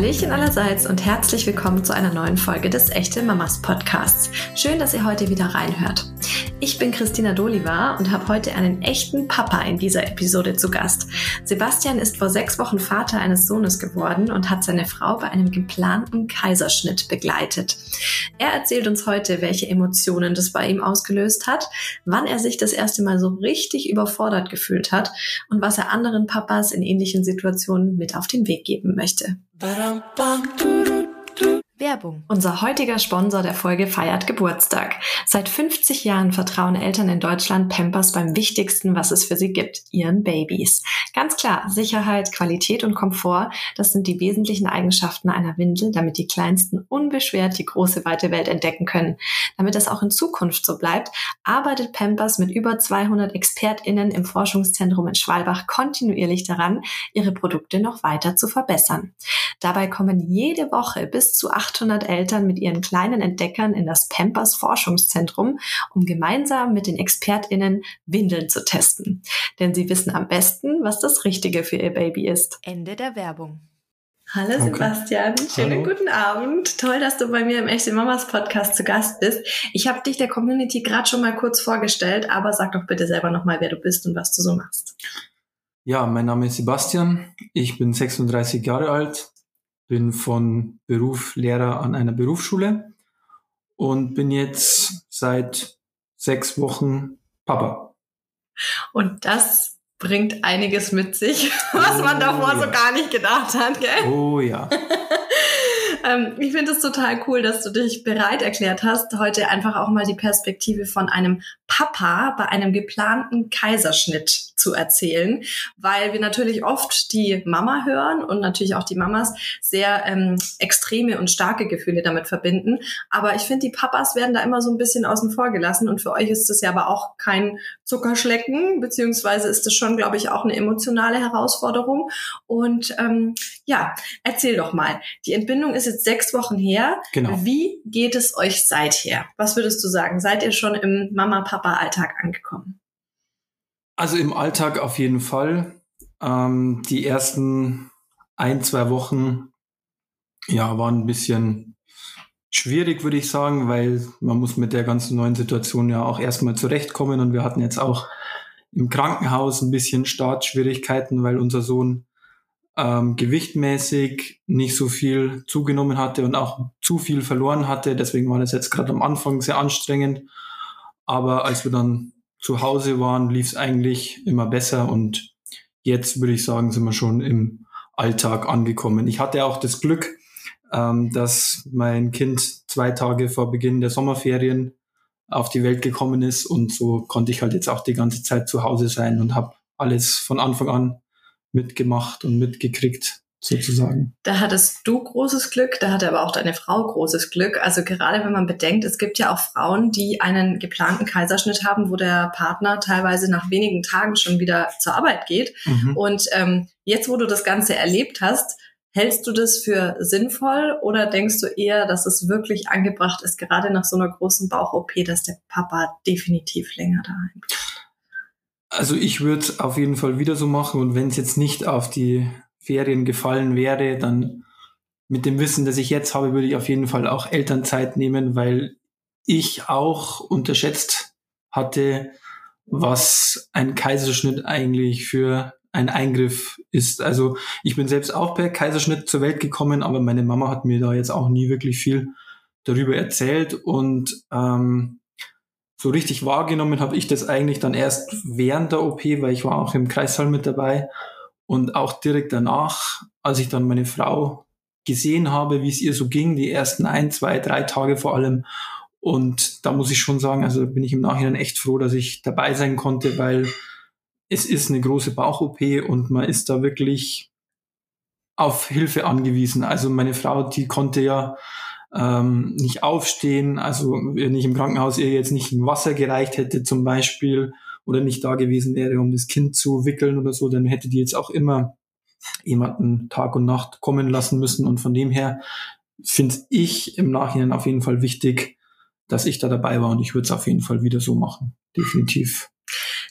Hallöchen allerseits und herzlich willkommen zu einer neuen Folge des Echte Mamas Podcasts. Schön, dass ihr heute wieder reinhört. Ich bin Christina Doliva und habe heute einen echten Papa in dieser Episode zu Gast. Sebastian ist vor sechs Wochen Vater eines Sohnes geworden und hat seine Frau bei einem geplanten Kaiserschnitt begleitet. Er erzählt uns heute, welche Emotionen das bei ihm ausgelöst hat, wann er sich das erste Mal so richtig überfordert gefühlt hat und was er anderen Papas in ähnlichen Situationen mit auf den Weg geben möchte. Ba-dum-bum. Werbung. Unser heutiger Sponsor der Folge feiert Geburtstag. Seit 50 Jahren vertrauen Eltern in Deutschland Pampers beim wichtigsten, was es für sie gibt, ihren Babys. Ganz klar, Sicherheit, Qualität und Komfort, das sind die wesentlichen Eigenschaften einer Windel, damit die Kleinsten unbeschwert die große weite Welt entdecken können. Damit das auch in Zukunft so bleibt, arbeitet Pampers mit über 200 ExpertInnen im Forschungszentrum in Schwalbach kontinuierlich daran, ihre Produkte noch weiter zu verbessern. Dabei kommen jede Woche bis zu 800 Eltern mit ihren kleinen Entdeckern in das Pampers Forschungszentrum, um gemeinsam mit den ExpertInnen Windeln zu testen. Denn sie wissen am besten, was das Richtige für ihr Baby ist. Ende der Werbung. Hallo okay. Sebastian, schönen Hallo. guten Abend. Toll, dass du bei mir im Echte Mamas Podcast zu Gast bist. Ich habe dich der Community gerade schon mal kurz vorgestellt, aber sag doch bitte selber nochmal, wer du bist und was du so machst. Ja, mein Name ist Sebastian. Ich bin 36 Jahre alt, bin von Beruf Lehrer an einer Berufsschule und bin jetzt seit sechs Wochen Papa. Und das bringt einiges mit sich, was oh, man davor ja. so gar nicht gedacht hat, gell? Oh ja. ähm, ich finde es total cool, dass du dich bereit erklärt hast, heute einfach auch mal die Perspektive von einem Papa bei einem geplanten Kaiserschnitt zu erzählen, weil wir natürlich oft die Mama hören und natürlich auch die Mamas sehr ähm, extreme und starke Gefühle damit verbinden. Aber ich finde, die Papas werden da immer so ein bisschen außen vor gelassen und für euch ist das ja aber auch kein Zuckerschlecken, beziehungsweise ist das schon, glaube ich, auch eine emotionale Herausforderung. Und ähm, ja, erzähl doch mal. Die Entbindung ist jetzt sechs Wochen her. Genau. Wie geht es euch seither? Was würdest du sagen? Seid ihr schon im Mama-Papa-Alltag angekommen? Also im Alltag auf jeden Fall. Ähm, die ersten ein, zwei Wochen ja, waren ein bisschen schwierig, würde ich sagen, weil man muss mit der ganzen neuen Situation ja auch erstmal zurechtkommen und wir hatten jetzt auch im Krankenhaus ein bisschen Startschwierigkeiten, weil unser Sohn ähm, gewichtmäßig nicht so viel zugenommen hatte und auch zu viel verloren hatte. Deswegen war das jetzt gerade am Anfang sehr anstrengend. Aber als wir dann zu Hause waren, lief es eigentlich immer besser und jetzt würde ich sagen, sind wir schon im Alltag angekommen. Ich hatte auch das Glück, ähm, dass mein Kind zwei Tage vor Beginn der Sommerferien auf die Welt gekommen ist und so konnte ich halt jetzt auch die ganze Zeit zu Hause sein und habe alles von Anfang an mitgemacht und mitgekriegt sozusagen. Da hattest du großes Glück, da hatte aber auch deine Frau großes Glück. Also gerade wenn man bedenkt, es gibt ja auch Frauen, die einen geplanten Kaiserschnitt haben, wo der Partner teilweise nach wenigen Tagen schon wieder zur Arbeit geht. Mhm. Und ähm, jetzt, wo du das Ganze erlebt hast, hältst du das für sinnvoll oder denkst du eher, dass es wirklich angebracht ist, gerade nach so einer großen Bauch-OP, dass der Papa definitiv länger daheim bleibt? Also ich würde auf jeden Fall wieder so machen und wenn es jetzt nicht auf die Ferien gefallen wäre, dann mit dem Wissen, das ich jetzt habe, würde ich auf jeden Fall auch Elternzeit nehmen, weil ich auch unterschätzt hatte, was ein Kaiserschnitt eigentlich für ein Eingriff ist. Also ich bin selbst auch per Kaiserschnitt zur Welt gekommen, aber meine Mama hat mir da jetzt auch nie wirklich viel darüber erzählt und ähm, so richtig wahrgenommen habe ich das eigentlich dann erst während der OP, weil ich war auch im Kreissaal mit dabei und auch direkt danach, als ich dann meine Frau gesehen habe, wie es ihr so ging, die ersten ein, zwei, drei Tage vor allem. Und da muss ich schon sagen, also bin ich im Nachhinein echt froh, dass ich dabei sein konnte, weil es ist eine große Bauch-OP und man ist da wirklich auf Hilfe angewiesen. Also meine Frau, die konnte ja ähm, nicht aufstehen, also wenn ich im Krankenhaus ihr jetzt nicht Wasser gereicht hätte zum Beispiel oder nicht da gewesen wäre, um das Kind zu wickeln oder so, dann hätte die jetzt auch immer jemanden Tag und Nacht kommen lassen müssen. Und von dem her finde ich im Nachhinein auf jeden Fall wichtig, dass ich da dabei war und ich würde es auf jeden Fall wieder so machen. Definitiv.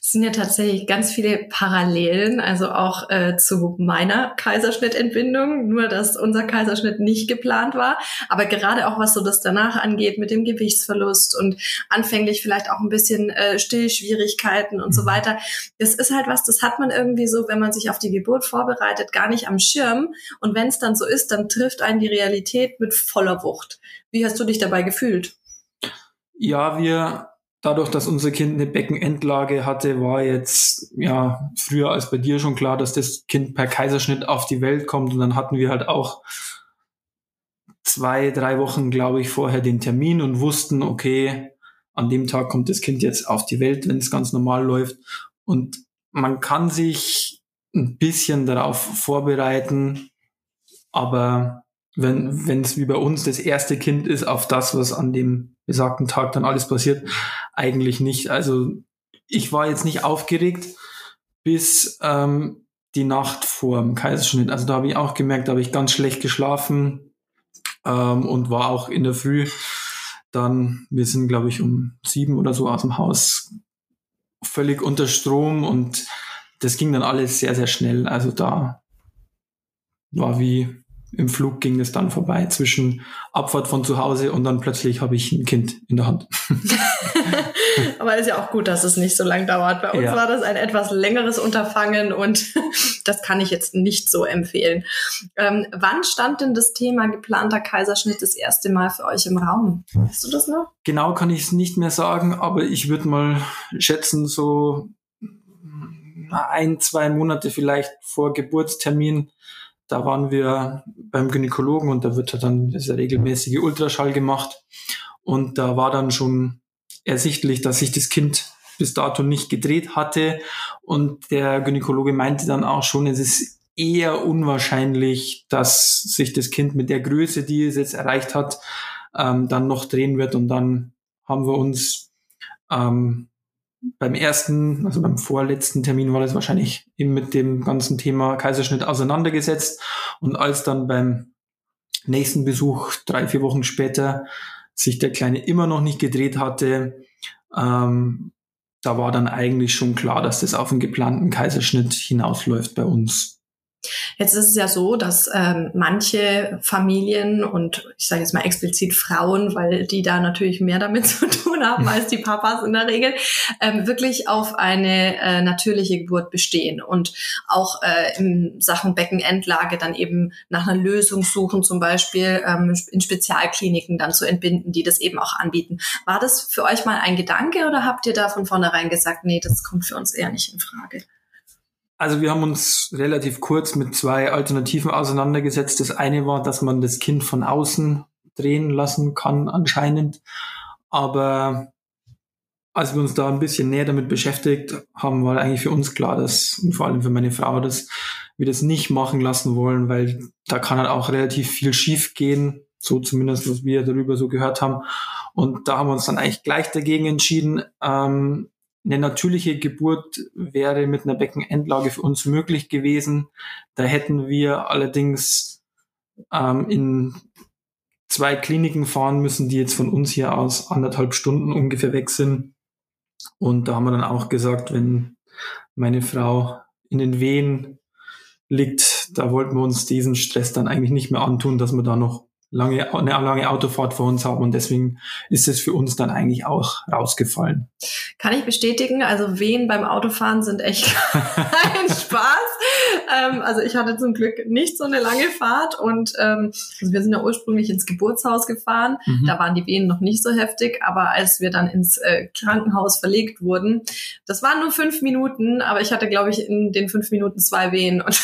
Es sind ja tatsächlich ganz viele Parallelen, also auch äh, zu meiner Kaiserschnittentbindung, nur dass unser Kaiserschnitt nicht geplant war. Aber gerade auch was so das danach angeht mit dem Gewichtsverlust und anfänglich vielleicht auch ein bisschen äh, Stillschwierigkeiten und so mhm. weiter. Das ist halt was, das hat man irgendwie so, wenn man sich auf die Geburt vorbereitet, gar nicht am Schirm. Und wenn es dann so ist, dann trifft einen die Realität mit voller Wucht. Wie hast du dich dabei gefühlt? Ja, wir dadurch, dass unser Kind eine Beckenendlage hatte, war jetzt ja früher als bei dir schon klar, dass das Kind per Kaiserschnitt auf die Welt kommt. Und dann hatten wir halt auch zwei, drei Wochen, glaube ich, vorher den Termin und wussten, okay, an dem Tag kommt das Kind jetzt auf die Welt, wenn es ganz normal läuft. Und man kann sich ein bisschen darauf vorbereiten, aber wenn wenn es wie bei uns das erste Kind ist, auf das, was an dem besagten Tag dann alles passiert, eigentlich nicht. Also ich war jetzt nicht aufgeregt bis ähm, die Nacht vor dem Kaiserschnitt. Also da habe ich auch gemerkt, da habe ich ganz schlecht geschlafen ähm, und war auch in der Früh dann, wir sind glaube ich um sieben oder so aus dem Haus völlig unter Strom und das ging dann alles sehr, sehr schnell. Also da war wie im Flug ging es dann vorbei zwischen Abfahrt von zu Hause und dann plötzlich habe ich ein Kind in der Hand. Aber ist ja auch gut, dass es nicht so lang dauert. Bei uns ja. war das ein etwas längeres Unterfangen und das kann ich jetzt nicht so empfehlen. Ähm, wann stand denn das Thema geplanter Kaiserschnitt das erste Mal für euch im Raum? Weißt du das noch? Genau kann ich es nicht mehr sagen, aber ich würde mal schätzen, so ein, zwei Monate vielleicht vor Geburtstermin da waren wir beim Gynäkologen und da wird dann dieser regelmäßige Ultraschall gemacht. Und da war dann schon ersichtlich, dass sich das Kind bis dato nicht gedreht hatte. Und der Gynäkologe meinte dann auch schon, es ist eher unwahrscheinlich, dass sich das Kind mit der Größe, die es jetzt erreicht hat, ähm, dann noch drehen wird. Und dann haben wir uns ähm, beim ersten, also beim vorletzten Termin war das wahrscheinlich eben mit dem ganzen Thema Kaiserschnitt auseinandergesetzt. Und als dann beim nächsten Besuch, drei, vier Wochen später, sich der Kleine immer noch nicht gedreht hatte, ähm, da war dann eigentlich schon klar, dass das auf einen geplanten Kaiserschnitt hinausläuft bei uns. Jetzt ist es ja so, dass ähm, manche Familien und ich sage jetzt mal explizit Frauen, weil die da natürlich mehr damit zu tun haben als die Papas in der Regel, ähm, wirklich auf eine äh, natürliche Geburt bestehen und auch äh, in Sachen Beckenendlage dann eben nach einer Lösung suchen, zum Beispiel ähm, in Spezialkliniken dann zu entbinden, die das eben auch anbieten. War das für euch mal ein Gedanke oder habt ihr da von vornherein gesagt, nee, das kommt für uns eher nicht in Frage? Also wir haben uns relativ kurz mit zwei Alternativen auseinandergesetzt. Das eine war, dass man das Kind von außen drehen lassen kann anscheinend. Aber als wir uns da ein bisschen näher damit beschäftigt haben, war eigentlich für uns klar, dass, und vor allem für meine Frau, dass wir das nicht machen lassen wollen, weil da kann halt auch relativ viel schief gehen. So zumindest, was wir darüber so gehört haben. Und da haben wir uns dann eigentlich gleich dagegen entschieden. Ähm, eine natürliche Geburt wäre mit einer Beckenendlage für uns möglich gewesen. Da hätten wir allerdings ähm, in zwei Kliniken fahren müssen, die jetzt von uns hier aus anderthalb Stunden ungefähr weg sind. Und da haben wir dann auch gesagt, wenn meine Frau in den Wehen liegt, da wollten wir uns diesen Stress dann eigentlich nicht mehr antun, dass wir da noch lange, eine lange Autofahrt vor uns haben und deswegen ist es für uns dann eigentlich auch rausgefallen. Kann ich bestätigen, also Wehen beim Autofahren sind echt kein Spaß. Ähm, also ich hatte zum Glück nicht so eine lange Fahrt und ähm, also wir sind ja ursprünglich ins Geburtshaus gefahren, mhm. da waren die Wehen noch nicht so heftig, aber als wir dann ins äh, Krankenhaus verlegt wurden, das waren nur fünf Minuten, aber ich hatte glaube ich in den fünf Minuten zwei Wehen und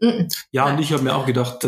ja, und ich habe mir auch gedacht,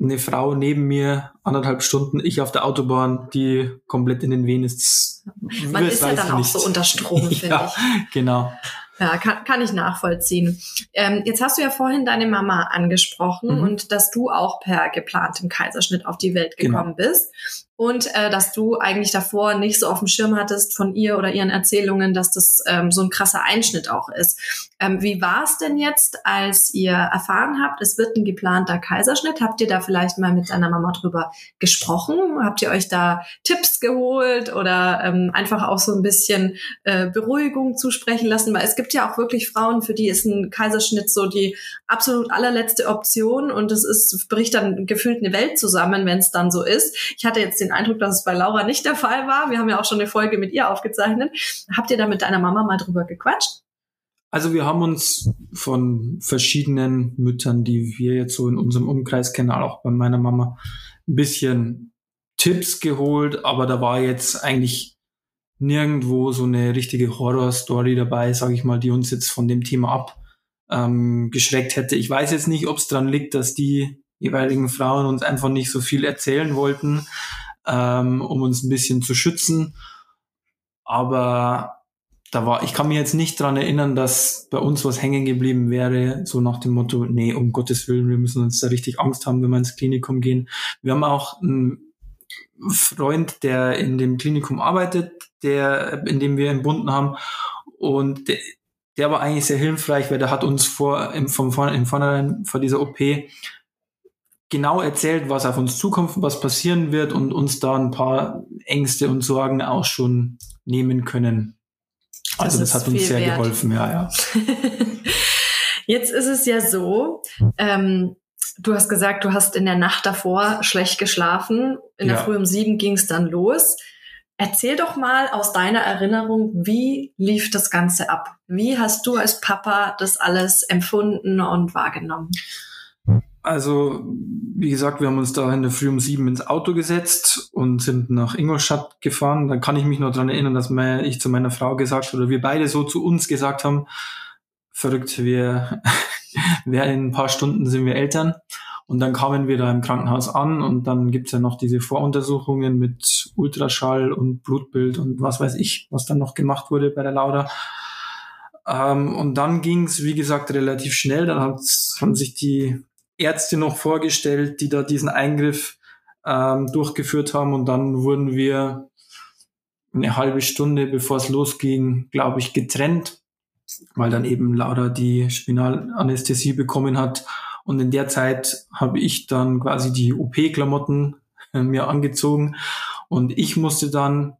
eine Frau neben mir, anderthalb Stunden, ich auf der Autobahn, die komplett in den Wehen ist. Man ist ja dann auch so unter Strom, finde ja, ich. Genau. Ja, kann, kann ich nachvollziehen. Ähm, jetzt hast du ja vorhin deine Mama angesprochen mhm. und dass du auch per geplantem Kaiserschnitt auf die Welt genau. gekommen genau. bist. Und äh, dass du eigentlich davor nicht so auf dem Schirm hattest von ihr oder ihren Erzählungen, dass das ähm, so ein krasser Einschnitt auch ist. Ähm, wie war es denn jetzt, als ihr erfahren habt, es wird ein geplanter Kaiserschnitt? Habt ihr da vielleicht mal mit deiner Mama drüber gesprochen? Habt ihr euch da Tipps geholt oder ähm, einfach auch so ein bisschen äh, Beruhigung zusprechen lassen? Weil es gibt ja auch wirklich Frauen, für die ist ein Kaiserschnitt so die absolut allerletzte Option und es ist bricht dann gefühlt eine Welt zusammen, wenn es dann so ist. Ich hatte jetzt den den Eindruck, dass es bei Laura nicht der Fall war. Wir haben ja auch schon eine Folge mit ihr aufgezeichnet. Habt ihr da mit deiner Mama mal drüber gequatscht? Also wir haben uns von verschiedenen Müttern, die wir jetzt so in unserem Umkreis kennen, auch bei meiner Mama, ein bisschen Tipps geholt, aber da war jetzt eigentlich nirgendwo so eine richtige Horror-Story dabei, sage ich mal, die uns jetzt von dem Thema ab ähm, hätte. Ich weiß jetzt nicht, ob es daran liegt, dass die jeweiligen Frauen uns einfach nicht so viel erzählen wollten ähm, um uns ein bisschen zu schützen. Aber da war, ich kann mich jetzt nicht dran erinnern, dass bei uns was hängen geblieben wäre, so nach dem Motto, nee, um Gottes Willen, wir müssen uns da richtig Angst haben, wenn wir ins Klinikum gehen. Wir haben auch einen Freund, der in dem Klinikum arbeitet, der, in dem wir entbunden haben. Und der, der war eigentlich sehr hilfreich, weil der hat uns vor, im, vom, im Vornherein vor dieser OP genau erzählt, was auf uns zukommt, was passieren wird und uns da ein paar Ängste und Sorgen auch schon nehmen können. Also das, das hat uns sehr wert. geholfen, ja, ja. Jetzt ist es ja so, ähm, du hast gesagt, du hast in der Nacht davor schlecht geschlafen. In ja. der Früh um sieben ging es dann los. Erzähl doch mal aus deiner Erinnerung, wie lief das Ganze ab? Wie hast du als Papa das alles empfunden und wahrgenommen? Also, wie gesagt, wir haben uns da in der Früh um sieben ins Auto gesetzt und sind nach Ingolstadt gefahren. Dann kann ich mich noch dran erinnern, dass ich zu meiner Frau gesagt oder wir beide so zu uns gesagt haben, verrückt, wir, wir in ein paar Stunden sind wir Eltern. Und dann kamen wir da im Krankenhaus an und dann gibt's ja noch diese Voruntersuchungen mit Ultraschall und Blutbild und was weiß ich, was dann noch gemacht wurde bei der Laura. Ähm, und dann ging's wie gesagt, relativ schnell. Dann haben sich die Ärzte noch vorgestellt, die da diesen Eingriff ähm, durchgeführt haben und dann wurden wir eine halbe Stunde, bevor es losging, glaube ich, getrennt, weil dann eben Laura die Spinalanästhesie bekommen hat. Und in der Zeit habe ich dann quasi die OP-Klamotten äh, mir angezogen und ich musste dann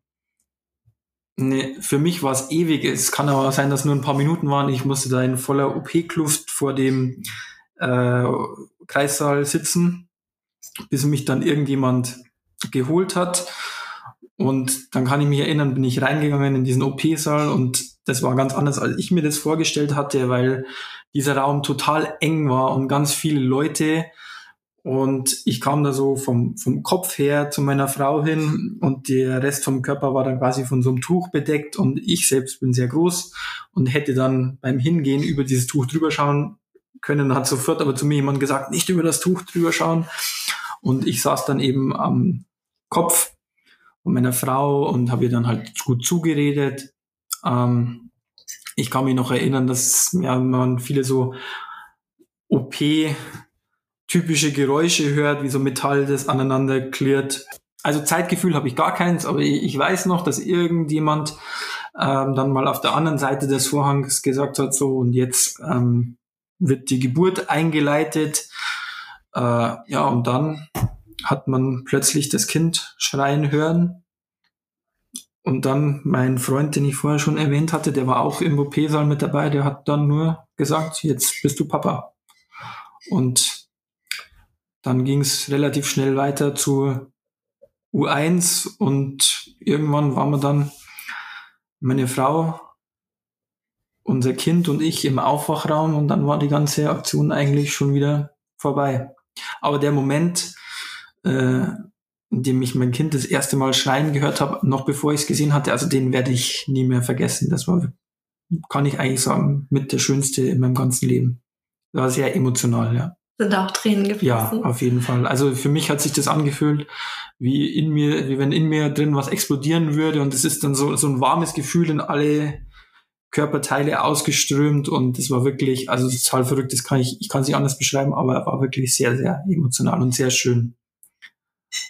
Ne, für mich war es ewig. Es kann aber sein, dass nur ein paar Minuten waren. Ich musste da in voller OP-Kluft vor dem äh, Kreissaal sitzen, bis mich dann irgendjemand geholt hat. Und dann kann ich mich erinnern, bin ich reingegangen in diesen OP-Saal und das war ganz anders, als ich mir das vorgestellt hatte, weil dieser Raum total eng war und ganz viele Leute. Und ich kam da so vom, vom Kopf her zu meiner Frau hin und der Rest vom Körper war dann quasi von so einem Tuch bedeckt und ich selbst bin sehr groß und hätte dann beim Hingehen über dieses Tuch drüber schauen können, hat sofort aber zu mir jemand gesagt, nicht über das Tuch drüber schauen. Und ich saß dann eben am Kopf von meiner Frau und habe ihr dann halt gut zugeredet. Ähm, ich kann mich noch erinnern, dass ja, man viele so OP-typische Geräusche hört, wie so Metall, das aneinander klirrt. Also Zeitgefühl habe ich gar keins, aber ich weiß noch, dass irgendjemand ähm, dann mal auf der anderen Seite des Vorhangs gesagt hat, so und jetzt ähm, wird die Geburt eingeleitet. Äh, ja, und dann hat man plötzlich das Kind schreien hören. Und dann mein Freund, den ich vorher schon erwähnt hatte, der war auch im OP-Saal mit dabei, der hat dann nur gesagt, jetzt bist du Papa. Und dann ging es relativ schnell weiter zu U1 und irgendwann waren wir dann meine Frau unser Kind und ich im Aufwachraum und dann war die ganze Aktion eigentlich schon wieder vorbei. Aber der Moment, äh, in dem ich mein Kind das erste Mal schreien gehört habe, noch bevor ich es gesehen hatte, also den werde ich nie mehr vergessen. Das war, kann ich eigentlich sagen, mit der schönste in meinem ganzen Leben. War sehr emotional, ja. Sind auch Tränen geflossen? Ja, auf jeden Fall. Also für mich hat sich das angefühlt, wie in mir, wie wenn in mir drin was explodieren würde und es ist dann so, so ein warmes Gefühl in alle Körperteile ausgeströmt und es war wirklich, also total verrückt, das kann ich, ich kann es nicht anders beschreiben, aber er war wirklich sehr, sehr emotional und sehr schön.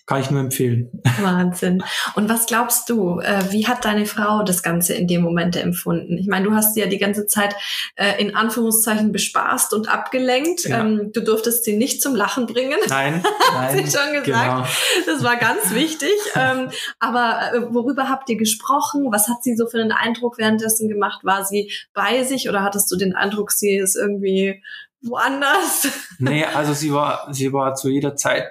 Kann ich nur empfehlen. Wahnsinn. Und was glaubst du, äh, wie hat deine Frau das Ganze in dem Moment empfunden? Ich meine, du hast sie ja die ganze Zeit äh, in Anführungszeichen bespaßt und abgelenkt. Ja. Ähm, du durftest sie nicht zum Lachen bringen. Nein, hat sie schon gesagt. Genau. Das war ganz wichtig. ähm, aber äh, worüber habt ihr gesprochen? Was hat sie so für einen Eindruck währenddessen gemacht? War sie bei sich oder hattest du den Eindruck, sie ist irgendwie woanders? Nee, also sie war, sie war zu jeder Zeit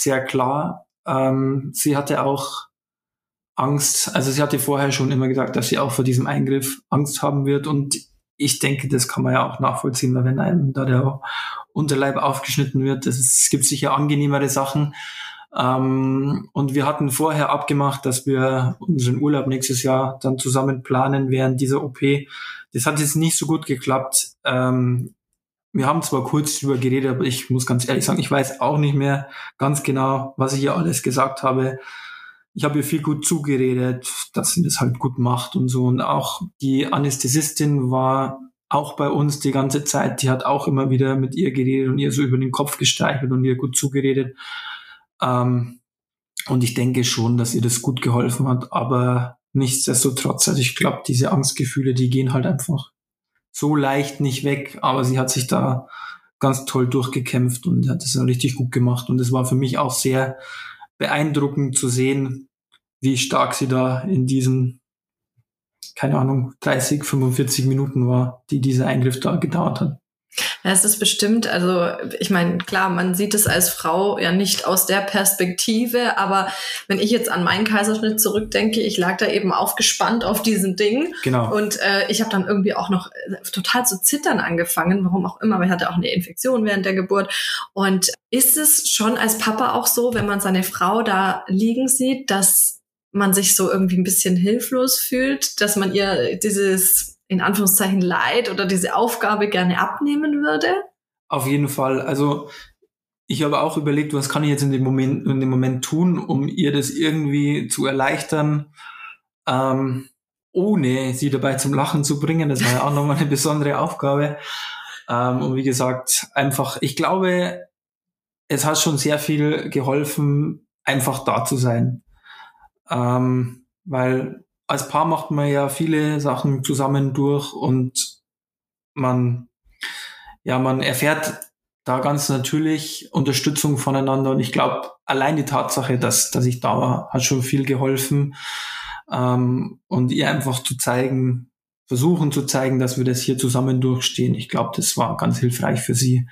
sehr klar. Ähm, sie hatte auch Angst, also sie hatte vorher schon immer gesagt, dass sie auch vor diesem Eingriff Angst haben wird und ich denke, das kann man ja auch nachvollziehen, weil wenn einem da der Unterleib aufgeschnitten wird, das ist, es gibt sicher angenehmere Sachen. Ähm, und wir hatten vorher abgemacht, dass wir unseren Urlaub nächstes Jahr dann zusammen planen während dieser OP. Das hat jetzt nicht so gut geklappt. Ähm, wir haben zwar kurz drüber geredet, aber ich muss ganz ehrlich sagen, ich weiß auch nicht mehr ganz genau, was ich ihr alles gesagt habe. Ich habe ihr viel gut zugeredet, dass sie das halt gut macht und so. Und auch die Anästhesistin war auch bei uns die ganze Zeit. Die hat auch immer wieder mit ihr geredet und ihr so über den Kopf gestreichelt und ihr gut zugeredet. Ähm, und ich denke schon, dass ihr das gut geholfen hat. Aber nichtsdestotrotz, also ich glaube, diese Angstgefühle, die gehen halt einfach so leicht nicht weg, aber sie hat sich da ganz toll durchgekämpft und hat es richtig gut gemacht. Und es war für mich auch sehr beeindruckend zu sehen, wie stark sie da in diesen, keine Ahnung, 30, 45 Minuten war, die dieser Eingriff da gedauert hat. Ja, es ist bestimmt, also ich meine, klar, man sieht es als Frau ja nicht aus der Perspektive, aber wenn ich jetzt an meinen Kaiserschnitt zurückdenke, ich lag da eben aufgespannt auf diesem Ding. Genau. Und äh, ich habe dann irgendwie auch noch äh, total zu zittern angefangen, warum auch immer, weil ich hatte auch eine Infektion während der Geburt. Und ist es schon als Papa auch so, wenn man seine Frau da liegen sieht, dass man sich so irgendwie ein bisschen hilflos fühlt, dass man ihr dieses in Anführungszeichen Leid oder diese Aufgabe gerne abnehmen würde? Auf jeden Fall. Also ich habe auch überlegt, was kann ich jetzt in dem Moment, in dem Moment tun, um ihr das irgendwie zu erleichtern, ähm, ohne sie dabei zum Lachen zu bringen. Das war ja auch nochmal eine besondere Aufgabe. Ähm, und wie gesagt, einfach, ich glaube, es hat schon sehr viel geholfen, einfach da zu sein. Ähm, weil als Paar macht man ja viele Sachen zusammen durch und man, ja, man erfährt da ganz natürlich Unterstützung voneinander und ich glaube, allein die Tatsache, dass, dass ich da war, hat schon viel geholfen ähm, und ihr einfach zu zeigen, versuchen zu zeigen, dass wir das hier zusammen durchstehen. Ich glaube, das war ganz hilfreich für sie.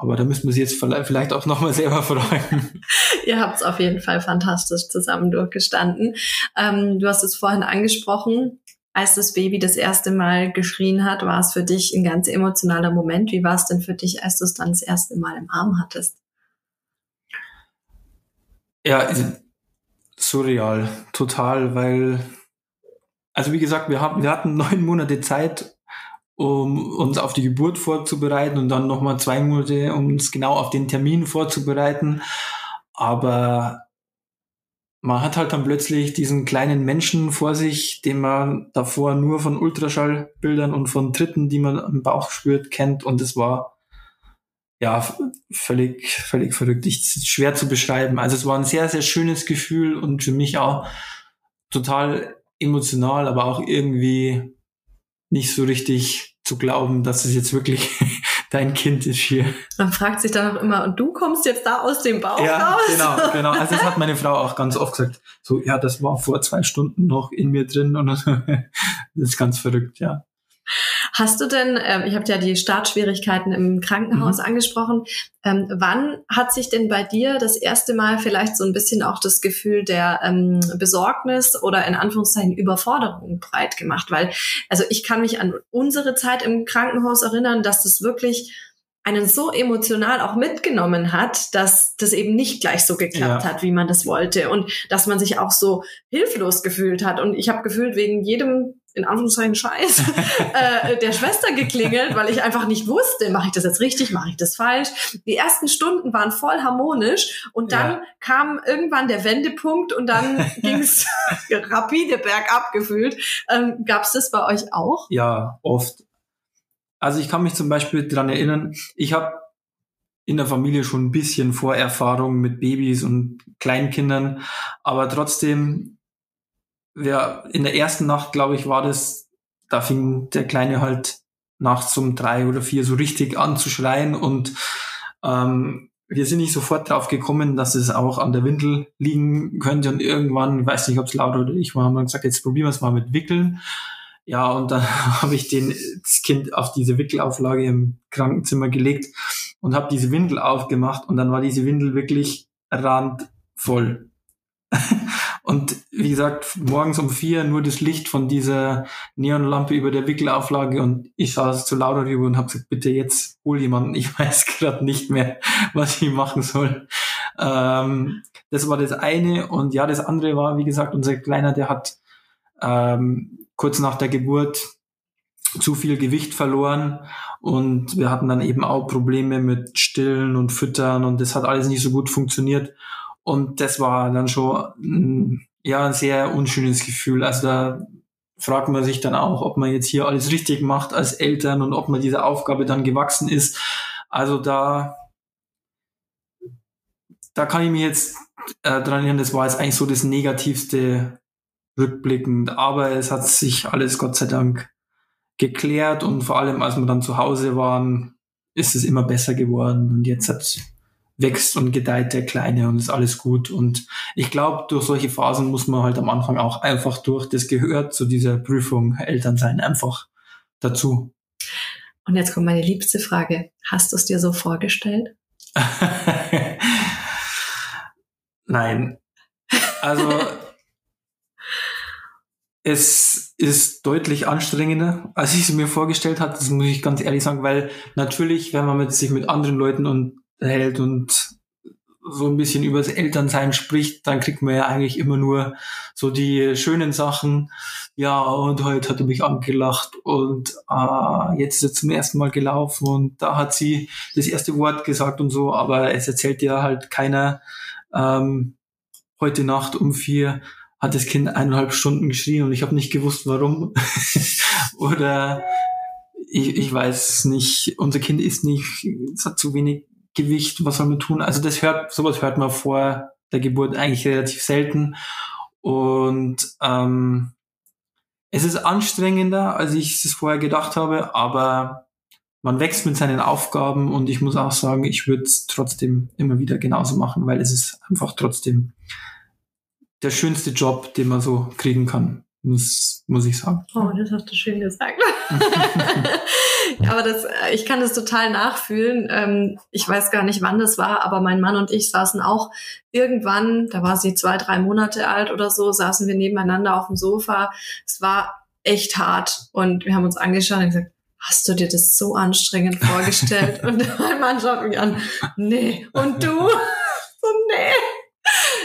Aber da müssen wir sie jetzt vielleicht auch nochmal selber freuen. Ihr habt es auf jeden Fall fantastisch zusammen durchgestanden. Ähm, du hast es vorhin angesprochen. Als das Baby das erste Mal geschrien hat, war es für dich ein ganz emotionaler Moment. Wie war es denn für dich, als du es dann das erste Mal im Arm hattest? Ja, surreal, total, weil, also wie gesagt, wir, haben, wir hatten neun Monate Zeit, um uns auf die Geburt vorzubereiten und dann nochmal zwei Monate, um uns genau auf den Termin vorzubereiten. Aber man hat halt dann plötzlich diesen kleinen Menschen vor sich, den man davor nur von Ultraschallbildern und von Tritten, die man im Bauch spürt, kennt. Und es war ja völlig, völlig verrückt. Ich, schwer zu beschreiben. Also es war ein sehr, sehr schönes Gefühl und für mich auch total emotional, aber auch irgendwie nicht so richtig zu glauben, dass es jetzt wirklich dein Kind ist hier. Man fragt sich dann auch immer, und du kommst jetzt da aus dem Bauch ja, raus? genau, genau. Also das hat meine Frau auch ganz oft gesagt. So, ja, das war vor zwei Stunden noch in mir drin und das ist ganz verrückt, ja. Hast du denn, ähm, ich habe ja die Startschwierigkeiten im Krankenhaus mhm. angesprochen, ähm, wann hat sich denn bei dir das erste Mal vielleicht so ein bisschen auch das Gefühl der ähm, Besorgnis oder in Anführungszeichen Überforderung breit gemacht? Weil, also ich kann mich an unsere Zeit im Krankenhaus erinnern, dass das wirklich einen so emotional auch mitgenommen hat, dass das eben nicht gleich so geklappt ja. hat, wie man das wollte und dass man sich auch so hilflos gefühlt hat. Und ich habe gefühlt wegen jedem in Anführungszeichen Scheiß äh, der Schwester geklingelt, weil ich einfach nicht wusste, mache ich das jetzt richtig, mache ich das falsch. Die ersten Stunden waren voll harmonisch und dann ja. kam irgendwann der Wendepunkt und dann ging es rapide bergab gefühlt. Ähm, Gab es das bei euch auch? Ja, oft. Also ich kann mich zum Beispiel dran erinnern, ich habe in der Familie schon ein bisschen Vorerfahrung mit Babys und Kleinkindern, aber trotzdem, ja, in der ersten Nacht, glaube ich, war das, da fing der Kleine halt nachts um drei oder vier so richtig an zu schreien und ähm, wir sind nicht sofort drauf gekommen, dass es auch an der Windel liegen könnte und irgendwann, ich weiß nicht, ob es Laura oder ich war, haben wir gesagt, jetzt probieren wir es mal mit Wickeln. Ja, und dann habe ich den, das Kind auf diese Wickelauflage im Krankenzimmer gelegt und habe diese Windel aufgemacht und dann war diese Windel wirklich randvoll. und wie gesagt, morgens um vier nur das Licht von dieser Neonlampe über der Wickelauflage und ich saß zu Laura rüber und habe gesagt, bitte jetzt hol jemanden, ich weiß gerade nicht mehr, was ich machen soll. Ähm, das war das eine. Und ja, das andere war, wie gesagt, unser Kleiner, der hat ähm, kurz nach der Geburt zu viel Gewicht verloren. Und wir hatten dann eben auch Probleme mit Stillen und Füttern. Und das hat alles nicht so gut funktioniert und das war dann schon ja ein sehr unschönes Gefühl. Also da fragt man sich dann auch, ob man jetzt hier alles richtig macht als Eltern und ob man dieser Aufgabe dann gewachsen ist. Also da da kann ich mir jetzt äh, dran erinnern, das war jetzt eigentlich so das negativste rückblickend. Aber es hat sich alles Gott sei Dank geklärt und vor allem, als wir dann zu Hause waren, ist es immer besser geworden und jetzt hat, wächst und gedeiht der Kleine und ist alles gut. Und ich glaube, durch solche Phasen muss man halt am Anfang auch einfach durch. Das gehört zu dieser Prüfung Elternsein einfach dazu. Und jetzt kommt meine liebste Frage. Hast du es dir so vorgestellt? Nein. Also es ist deutlich anstrengender, als ich es mir vorgestellt hatte. Das muss ich ganz ehrlich sagen, weil natürlich, wenn man mit, sich mit anderen Leuten unterhält und so ein bisschen über das Elternsein spricht, dann kriegt man ja eigentlich immer nur so die schönen Sachen. Ja, und heute hat er mich angelacht und äh, jetzt ist er zum ersten Mal gelaufen und da hat sie das erste Wort gesagt und so, aber es erzählt ja halt keiner ähm, heute Nacht um vier hat das Kind eineinhalb Stunden geschrien und ich habe nicht gewusst, warum. Oder ich, ich weiß nicht, unser Kind ist nicht, es hat zu wenig Gewicht, was soll man tun? Also das hört, sowas hört man vor der Geburt eigentlich relativ selten. Und ähm, es ist anstrengender, als ich es vorher gedacht habe, aber man wächst mit seinen Aufgaben und ich muss auch sagen, ich würde es trotzdem immer wieder genauso machen, weil es ist einfach trotzdem der schönste Job, den man so kriegen kann, muss, muss ich sagen. Oh, das hast du schön gesagt. aber das, äh, ich kann das total nachfühlen. Ähm, ich weiß gar nicht, wann das war, aber mein Mann und ich saßen auch irgendwann, da war sie zwei, drei Monate alt oder so, saßen wir nebeneinander auf dem Sofa. Es war echt hart und wir haben uns angeschaut und gesagt, hast du dir das so anstrengend vorgestellt? und mein Mann schaut mich an, nee. Und du? so, nee.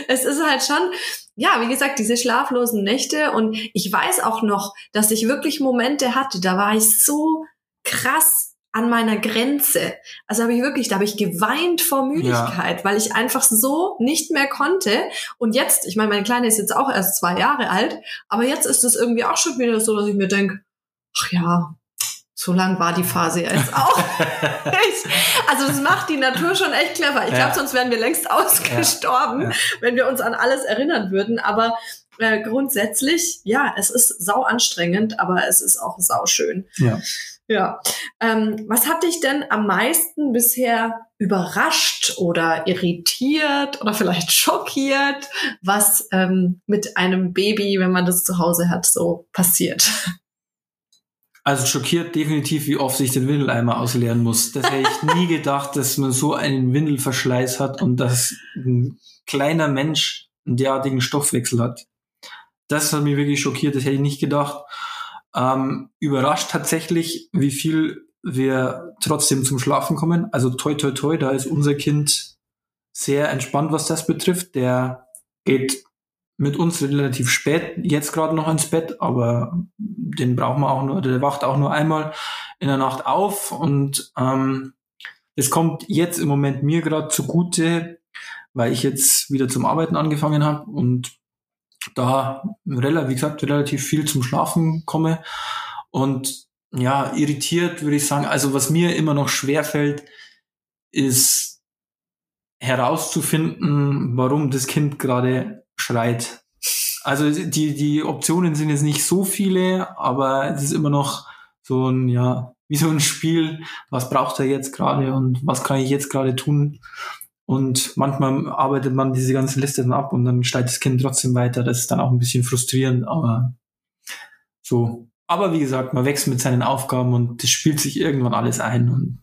Es ist halt schon, ja, wie gesagt, diese schlaflosen Nächte und ich weiß auch noch, dass ich wirklich Momente hatte, da war ich so krass an meiner Grenze. Also habe ich wirklich, da habe ich geweint vor Müdigkeit, ja. weil ich einfach so nicht mehr konnte. Und jetzt, ich meine, meine Kleine ist jetzt auch erst zwei Jahre alt, aber jetzt ist es irgendwie auch schon wieder so, dass ich mir denke, ach ja, so lang war die Phase jetzt auch. also das macht die Natur schon echt clever. Ich ja. glaube, sonst wären wir längst ausgestorben, ja. Ja. wenn wir uns an alles erinnern würden. Aber äh, grundsätzlich, ja, es ist sau anstrengend, aber es ist auch sau schön. Ja. Ja. Ähm, was hat dich denn am meisten bisher überrascht oder irritiert oder vielleicht schockiert, was ähm, mit einem Baby, wenn man das zu Hause hat, so passiert? Also schockiert definitiv, wie oft ich den Windeleimer ausleeren muss. Das hätte ich nie gedacht, dass man so einen Windelverschleiß hat und dass ein kleiner Mensch einen derartigen Stoffwechsel hat. Das hat mich wirklich schockiert, das hätte ich nicht gedacht. Ähm, überrascht tatsächlich, wie viel wir trotzdem zum Schlafen kommen. Also toi toi toi, da ist unser Kind sehr entspannt, was das betrifft. Der geht mit uns relativ spät jetzt gerade noch ins Bett, aber den brauchen wir auch nur, der wacht auch nur einmal in der Nacht auf und ähm, es kommt jetzt im Moment mir gerade zugute, weil ich jetzt wieder zum Arbeiten angefangen habe und da, wie gesagt, relativ viel zum Schlafen komme und ja, irritiert würde ich sagen. Also was mir immer noch schwer fällt, ist herauszufinden, warum das Kind gerade schreit. Also die, die Optionen sind jetzt nicht so viele, aber es ist immer noch so ein, ja, wie so ein Spiel, was braucht er jetzt gerade und was kann ich jetzt gerade tun. Und manchmal arbeitet man diese ganze Liste dann ab und dann steigt das Kind trotzdem weiter. Das ist dann auch ein bisschen frustrierend, aber so. Aber wie gesagt, man wächst mit seinen Aufgaben und das spielt sich irgendwann alles ein und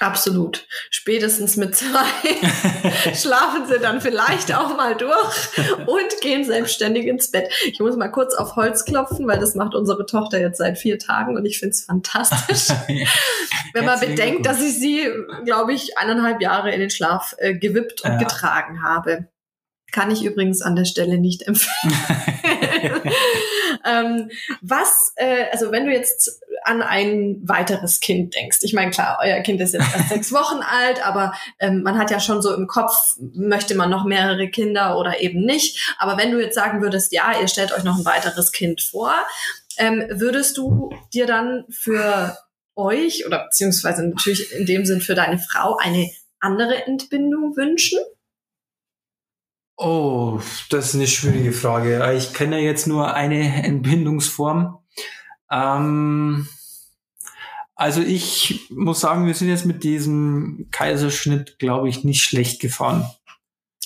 Absolut. Spätestens mit zwei schlafen sie dann vielleicht auch mal durch und gehen selbstständig ins Bett. Ich muss mal kurz auf Holz klopfen, weil das macht unsere Tochter jetzt seit vier Tagen und ich finde es fantastisch. Wenn man bedenkt, dass ich sie, glaube ich, eineinhalb Jahre in den Schlaf äh, gewippt und ja. getragen habe. Kann ich übrigens an der Stelle nicht empfehlen. ähm, was, äh, also wenn du jetzt an ein weiteres Kind denkst, ich meine, klar, euer Kind ist jetzt erst sechs Wochen alt, aber ähm, man hat ja schon so im Kopf, möchte man noch mehrere Kinder oder eben nicht. Aber wenn du jetzt sagen würdest, ja, ihr stellt euch noch ein weiteres Kind vor, ähm, würdest du dir dann für euch oder beziehungsweise natürlich in dem Sinn für deine Frau eine andere Entbindung wünschen? Oh, das ist eine schwierige Frage. Ich kenne jetzt nur eine Entbindungsform. Ähm, also ich muss sagen, wir sind jetzt mit diesem Kaiserschnitt, glaube ich, nicht schlecht gefahren.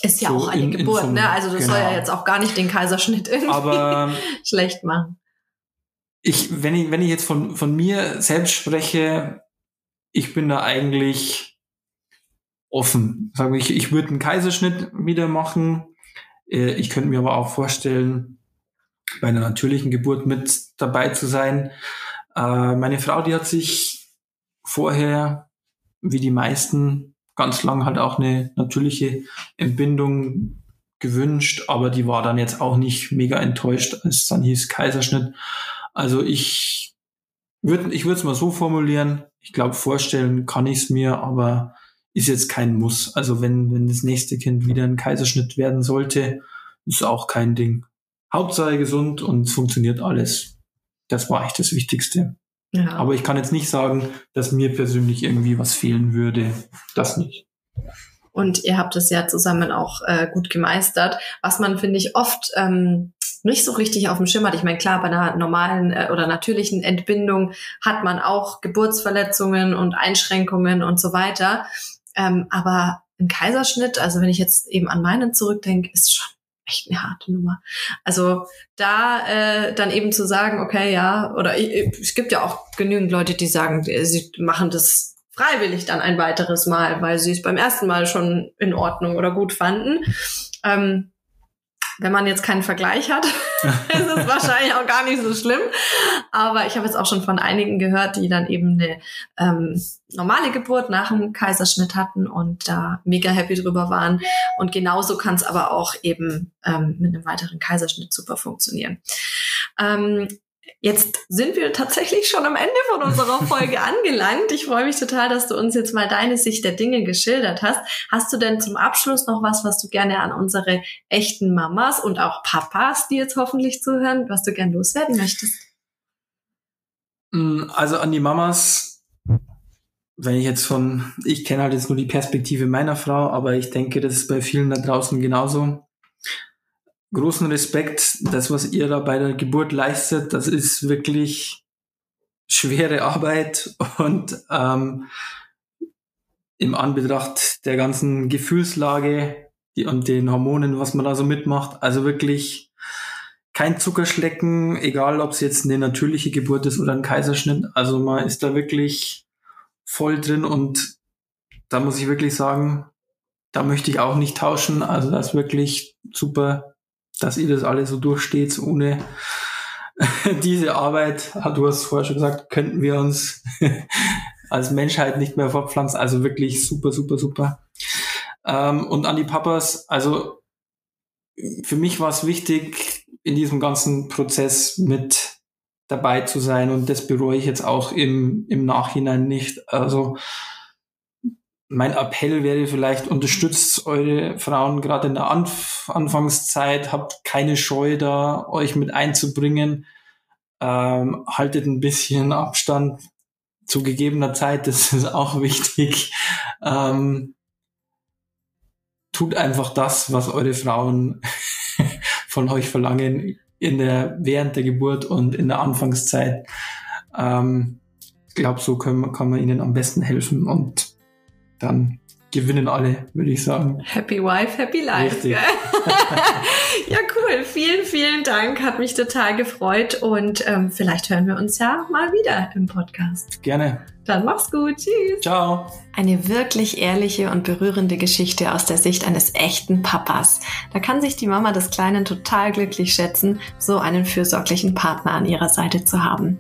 Ist ja so auch eine in, Geburt, in ne? Also das genau. soll ja genau. jetzt auch gar nicht den Kaiserschnitt irgendwie Aber schlecht machen. Ich, wenn ich, wenn ich jetzt von, von mir selbst spreche, ich bin da eigentlich offen. Sagen wir, ich, ich würde einen Kaiserschnitt wieder machen. Äh, ich könnte mir aber auch vorstellen, bei einer natürlichen Geburt mit dabei zu sein. Äh, meine Frau, die hat sich vorher, wie die meisten, ganz lang halt auch eine natürliche Entbindung gewünscht, aber die war dann jetzt auch nicht mega enttäuscht, als es dann hieß Kaiserschnitt. Also ich würde ich würde es mal so formulieren. Ich glaube, vorstellen kann ich es mir, aber ist jetzt kein Muss. Also wenn, wenn das nächste Kind wieder ein Kaiserschnitt werden sollte, ist auch kein Ding. Hauptsache gesund und funktioniert alles. Das war echt das Wichtigste. Ja. Aber ich kann jetzt nicht sagen, dass mir persönlich irgendwie was fehlen würde. Das nicht. Und ihr habt es ja zusammen auch äh, gut gemeistert. Was man, finde ich, oft ähm, nicht so richtig auf dem Schirm hat. Ich meine, klar, bei einer normalen äh, oder natürlichen Entbindung hat man auch Geburtsverletzungen und Einschränkungen und so weiter. Ähm, aber ein Kaiserschnitt, also wenn ich jetzt eben an meinen zurückdenke, ist schon echt eine harte Nummer. Also da äh, dann eben zu sagen, okay, ja, oder ich, es gibt ja auch genügend Leute, die sagen, sie machen das freiwillig dann ein weiteres Mal, weil sie es beim ersten Mal schon in Ordnung oder gut fanden. Ähm, wenn man jetzt keinen Vergleich hat, ist es wahrscheinlich auch gar nicht so schlimm. Aber ich habe jetzt auch schon von einigen gehört, die dann eben eine ähm, normale Geburt nach dem Kaiserschnitt hatten und da mega happy drüber waren. Und genauso kann es aber auch eben ähm, mit einem weiteren Kaiserschnitt super funktionieren. Ähm, Jetzt sind wir tatsächlich schon am Ende von unserer Folge angelangt. Ich freue mich total, dass du uns jetzt mal deine Sicht der Dinge geschildert hast. Hast du denn zum Abschluss noch was, was du gerne an unsere echten Mamas und auch Papas, die jetzt hoffentlich zuhören, was du gerne loswerden möchtest? Mm, also an die Mamas, wenn ich jetzt von, ich kenne halt jetzt nur die Perspektive meiner Frau, aber ich denke, das ist bei vielen da draußen genauso großen Respekt. Das, was ihr da bei der Geburt leistet, das ist wirklich schwere Arbeit und ähm, im Anbetracht der ganzen Gefühlslage und den Hormonen, was man da so mitmacht, also wirklich kein Zuckerschlecken, egal ob es jetzt eine natürliche Geburt ist oder ein Kaiserschnitt. Also man ist da wirklich voll drin und da muss ich wirklich sagen, da möchte ich auch nicht tauschen. Also das ist wirklich super dass ihr das alles so durchsteht, ohne diese Arbeit, du hast vorher schon gesagt, könnten wir uns als Menschheit nicht mehr fortpflanzen. Also wirklich super, super, super. Ähm, und an die Papas, also für mich war es wichtig, in diesem ganzen Prozess mit dabei zu sein und das bereue ich jetzt auch im, im Nachhinein nicht. Also mein Appell wäre vielleicht, unterstützt eure Frauen gerade in der Anf Anfangszeit, habt keine Scheu da, euch mit einzubringen, ähm, haltet ein bisschen Abstand zu gegebener Zeit, das ist auch wichtig. Ähm, tut einfach das, was eure Frauen von euch verlangen in der, während der Geburt und in der Anfangszeit. Ähm, ich glaube, so können, kann man ihnen am besten helfen und dann gewinnen alle, würde ich sagen. Happy Wife, Happy Life. ja, cool. Vielen, vielen Dank. Hat mich total gefreut und ähm, vielleicht hören wir uns ja mal wieder im Podcast. Gerne. Dann mach's gut. Tschüss. Ciao. Eine wirklich ehrliche und berührende Geschichte aus der Sicht eines echten Papas. Da kann sich die Mama des Kleinen total glücklich schätzen, so einen fürsorglichen Partner an ihrer Seite zu haben.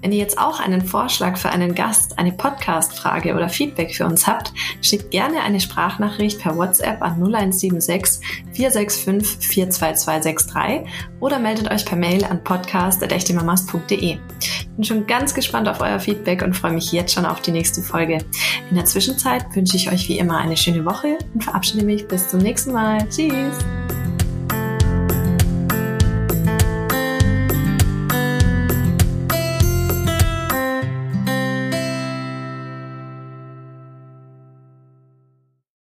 Wenn ihr jetzt auch einen Vorschlag für einen Gast, eine Podcast-Frage oder Feedback für uns habt, schickt gerne eine Sprachnachricht per WhatsApp an 0176 465 42263 oder meldet euch per Mail an podcast.echtemamas.de. Ich bin schon ganz gespannt auf euer Feedback und freue mich jetzt schon auf die nächste Folge. In der Zwischenzeit wünsche ich euch wie immer eine schöne Woche und verabschiede mich bis zum nächsten Mal. Tschüss!